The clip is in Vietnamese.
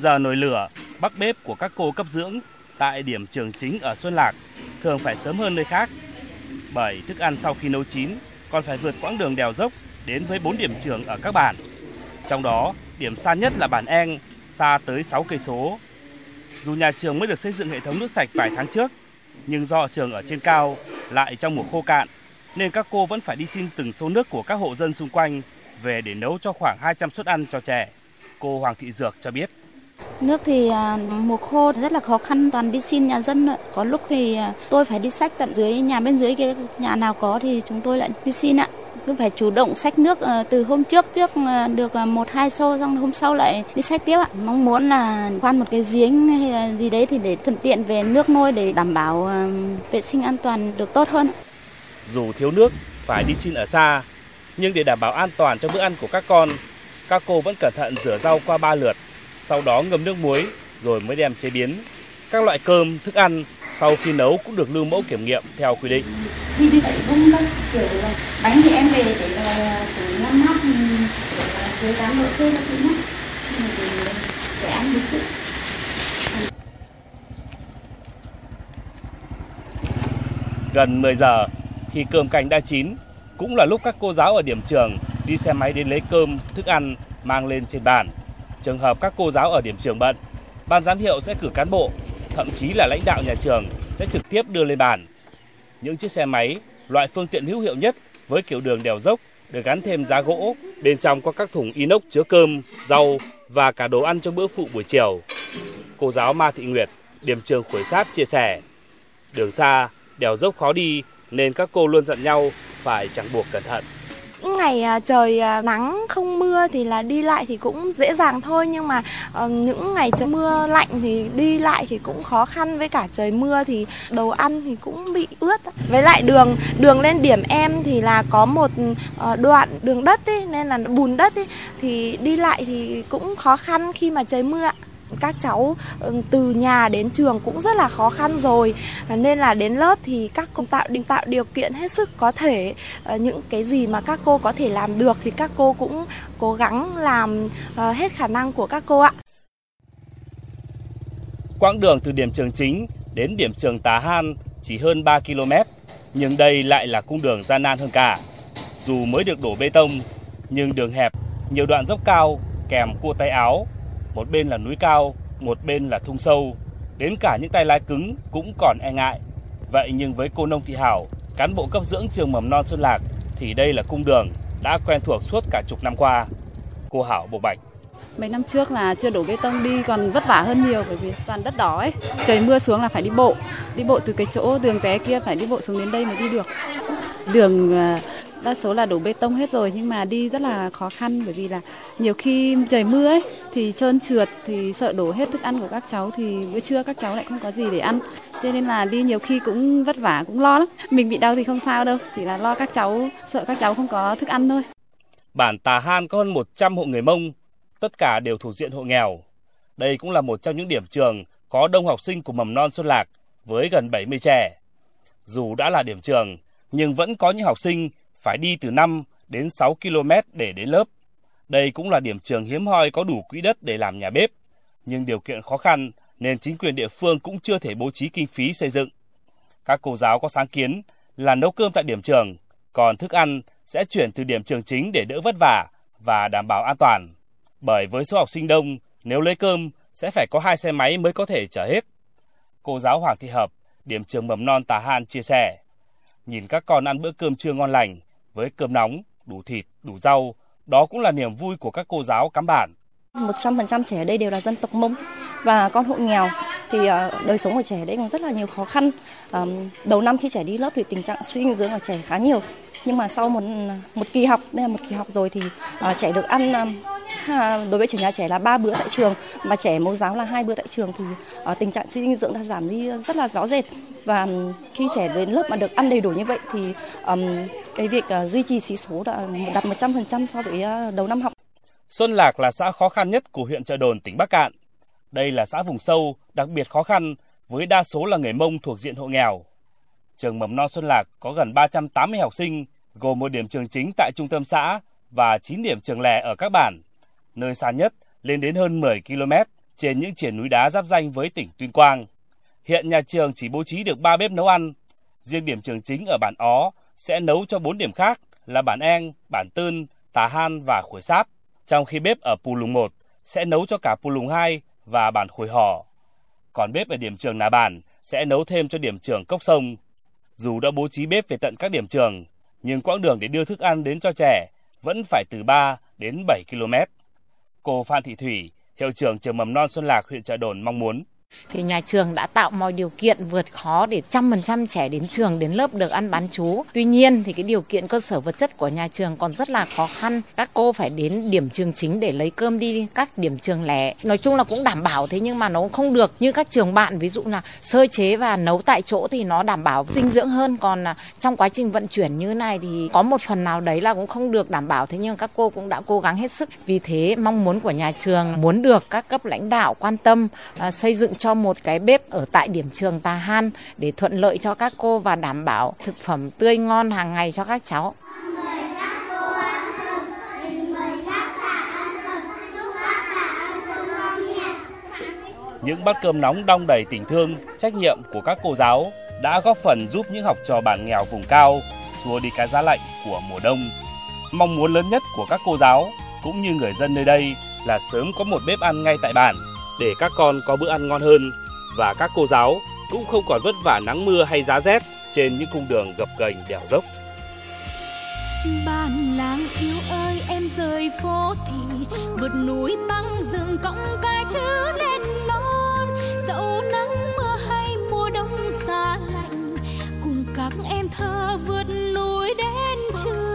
Giờ nồi lửa, bắc bếp của các cô cấp dưỡng tại điểm trường chính ở Xuân Lạc thường phải sớm hơn nơi khác. Bởi thức ăn sau khi nấu chín còn phải vượt quãng đường đèo dốc đến với 4 điểm trường ở các bản. Trong đó, điểm xa nhất là bản Eng, xa tới 6 cây số. Dù nhà trường mới được xây dựng hệ thống nước sạch vài tháng trước, nhưng do trường ở trên cao lại trong mùa khô cạn nên các cô vẫn phải đi xin từng số nước của các hộ dân xung quanh về để nấu cho khoảng 200 suất ăn cho trẻ. Cô Hoàng Thị Dược cho biết. Nước thì à, mùa khô rất là khó khăn, toàn đi xin nhà dân. Có lúc thì à, tôi phải đi sách tận dưới nhà bên dưới cái nhà nào có thì chúng tôi lại đi xin ạ. Cứ phải chủ động sách nước ờ, từ hôm trước trước ờ, được ờ, một hai xô, xong hôm sau lại đi sách tiếp ạ. Mong muốn là khoan một cái giếng hay gì đấy thì để thuận tiện về nước nuôi để đảm bảo vệ sinh an toàn được tốt hơn. Dù thiếu nước, phải đi xin ở xa, nhưng để đảm bảo an toàn cho bữa ăn của các con, các cô vẫn cẩn thận rửa rau qua ba lượt sau đó ngâm nước muối rồi mới đem chế biến. Các loại cơm, thức ăn sau khi nấu cũng được lưu mẫu kiểm nghiệm theo quy định. Đi đi phải vung đâu, kiểu là bánh thì em về để là từ năm mát dưới 8 độ C là chị nhé. Trẻ ăn được Gần 10 giờ, khi cơm canh đã chín, cũng là lúc các cô giáo ở điểm trường đi xe máy đến lấy cơm, thức ăn mang lên trên bàn. Trường hợp các cô giáo ở điểm trường bận, ban giám hiệu sẽ cử cán bộ, thậm chí là lãnh đạo nhà trường sẽ trực tiếp đưa lên bàn. Những chiếc xe máy, loại phương tiện hữu hiệu nhất với kiểu đường đèo dốc được gắn thêm giá gỗ, bên trong có các thùng inox chứa cơm, rau và cả đồ ăn cho bữa phụ buổi chiều. Cô giáo Ma Thị Nguyệt, điểm trường Khuổi Sát chia sẻ, đường xa, đèo dốc khó đi nên các cô luôn dặn nhau phải chẳng buộc cẩn thận. Những ngày à, trời à, nắng không mưa thì là đi lại thì cũng dễ dàng thôi nhưng mà ờ, những ngày trời mưa lạnh thì đi lại thì cũng khó khăn với cả trời mưa thì đồ ăn thì cũng bị ướt với lại đường đường lên điểm em thì là có một ờ, đoạn đường đất ấy, nên là bùn đất ấy, thì đi lại thì cũng khó khăn khi mà trời mưa các cháu ừ, từ nhà đến trường cũng rất là khó khăn rồi à, nên là đến lớp thì các cô tạo định tạo điều kiện hết sức có thể ờ, những cái gì mà các cô có thể làm được thì các cô cũng cố gắng làm ờ, hết khả năng của các cô ạ. Quãng đường từ điểm trường chính đến điểm trường Tà Han chỉ hơn 3 km, nhưng đây lại là cung đường gian nan hơn cả. Dù mới được đổ bê tông, nhưng đường hẹp, nhiều đoạn dốc cao kèm cua tay áo một bên là núi cao, một bên là thung sâu, đến cả những tay lái cứng cũng còn e ngại. Vậy nhưng với cô Nông Thị Hảo, cán bộ cấp dưỡng trường mầm non Xuân Lạc thì đây là cung đường đã quen thuộc suốt cả chục năm qua. Cô Hảo bộc bạch. Mấy năm trước là chưa đổ bê tông đi còn vất vả hơn nhiều bởi vì toàn đất đỏ ấy. Trời mưa xuống là phải đi bộ. Đi bộ từ cái chỗ đường rẽ kia phải đi bộ xuống đến đây mới đi được. Đường à, đa số là đổ bê tông hết rồi, nhưng mà đi rất là khó khăn, bởi vì là nhiều khi trời mưa ấy, thì trơn trượt, thì sợ đổ hết thức ăn của các cháu, thì bữa trưa các cháu lại không có gì để ăn. Cho nên là đi nhiều khi cũng vất vả, cũng lo lắm. Mình bị đau thì không sao đâu, chỉ là lo các cháu, sợ các cháu không có thức ăn thôi. Bản Tà Han có hơn 100 hộ người Mông, tất cả đều thuộc diện hộ nghèo. Đây cũng là một trong những điểm trường có đông học sinh của mầm non Xuân Lạc với gần 70 trẻ. Dù đã là điểm trường, nhưng vẫn có những học sinh phải đi từ 5 đến 6 km để đến lớp. Đây cũng là điểm trường hiếm hoi có đủ quỹ đất để làm nhà bếp, nhưng điều kiện khó khăn nên chính quyền địa phương cũng chưa thể bố trí kinh phí xây dựng. Các cô giáo có sáng kiến là nấu cơm tại điểm trường, còn thức ăn sẽ chuyển từ điểm trường chính để đỡ vất vả và đảm bảo an toàn. Bởi với số học sinh đông, nếu lấy cơm sẽ phải có hai xe máy mới có thể chở hết. Cô giáo Hoàng Thị Hợp, điểm trường mầm non Tà Han chia sẻ, nhìn các con ăn bữa cơm trưa ngon lành, với cơm nóng, đủ thịt, đủ rau, đó cũng là niềm vui của các cô giáo cắm bản. 100% trẻ ở đây đều là dân tộc Mông và con hộ nghèo thì ờ, đời sống của trẻ ở đây còn rất là nhiều khó khăn. Ờ, đầu năm khi trẻ đi lớp thì tình trạng suy dinh dưỡng ở trẻ khá nhiều. Nhưng mà sau một một kỳ học, đây là một kỳ học rồi thì ờ, trẻ được ăn đối với trẻ nhà trẻ là ba bữa tại trường mà trẻ mẫu giáo là hai bữa tại trường thì tình trạng suy dinh dưỡng đã giảm đi rất là rõ rệt và khi trẻ đến lớp mà được ăn đầy đủ như vậy thì cái việc uh, duy trì sĩ số đã đạt 100% so với uh, đầu năm học. Xuân Lạc là xã khó khăn nhất của huyện Trợ Đồn, tỉnh Bắc Cạn. Đây là xã vùng sâu, đặc biệt khó khăn với đa số là người Mông thuộc diện hộ nghèo. Trường mầm non Xuân Lạc có gần 380 học sinh, gồm một điểm trường chính tại trung tâm xã và 9 điểm trường lẻ ở các bản, nơi xa nhất lên đến hơn 10 km trên những triển núi đá giáp danh với tỉnh Tuyên Quang. Hiện nhà trường chỉ bố trí được 3 bếp nấu ăn. Riêng điểm trường chính ở bản Ó sẽ nấu cho 4 điểm khác là bản Eng, bản Tơn, Tà Han và Khuổi Sáp, trong khi bếp ở Pù Lùng 1 sẽ nấu cho cả Pù Lùng 2 và bản Khuổi Hò. Còn bếp ở điểm trường Nà Bản sẽ nấu thêm cho điểm trường Cốc Sông. Dù đã bố trí bếp về tận các điểm trường, nhưng quãng đường để đưa thức ăn đến cho trẻ vẫn phải từ 3 đến 7 km. Cô Phan Thị Thủy, hiệu trưởng trường mầm non Xuân Lạc huyện Trà Đồn mong muốn thì nhà trường đã tạo mọi điều kiện vượt khó để trăm phần trăm trẻ đến trường, đến lớp được ăn bán chú. Tuy nhiên thì cái điều kiện cơ sở vật chất của nhà trường còn rất là khó khăn. Các cô phải đến điểm trường chính để lấy cơm đi các điểm trường lẻ. Nói chung là cũng đảm bảo thế nhưng mà nó không được như các trường bạn, ví dụ là sơ chế và nấu tại chỗ thì nó đảm bảo dinh dưỡng hơn còn à, trong quá trình vận chuyển như này thì có một phần nào đấy là cũng không được đảm bảo thế nhưng các cô cũng đã cố gắng hết sức. Vì thế mong muốn của nhà trường muốn được các cấp lãnh đạo quan tâm à, xây dựng cho một cái bếp ở tại điểm trường Tà Han để thuận lợi cho các cô và đảm bảo thực phẩm tươi ngon hàng ngày cho các cháu. Những bát cơm nóng đong đầy tình thương, trách nhiệm của các cô giáo đã góp phần giúp những học trò bản nghèo vùng cao xua đi cái giá lạnh của mùa đông. Mong muốn lớn nhất của các cô giáo cũng như người dân nơi đây là sớm có một bếp ăn ngay tại bản để các con có bữa ăn ngon hơn. Và các cô giáo cũng không còn vất vả nắng mưa hay giá rét trên những cung đường gập ghềnh đèo dốc. Bạn làng yêu ơi, em rời phố thì vượt núi băng rừng cõng ca chữ lên non. Dẫu nắng mưa hay mùa đông xa lạnh, cùng các em thơ vượt núi đến trường.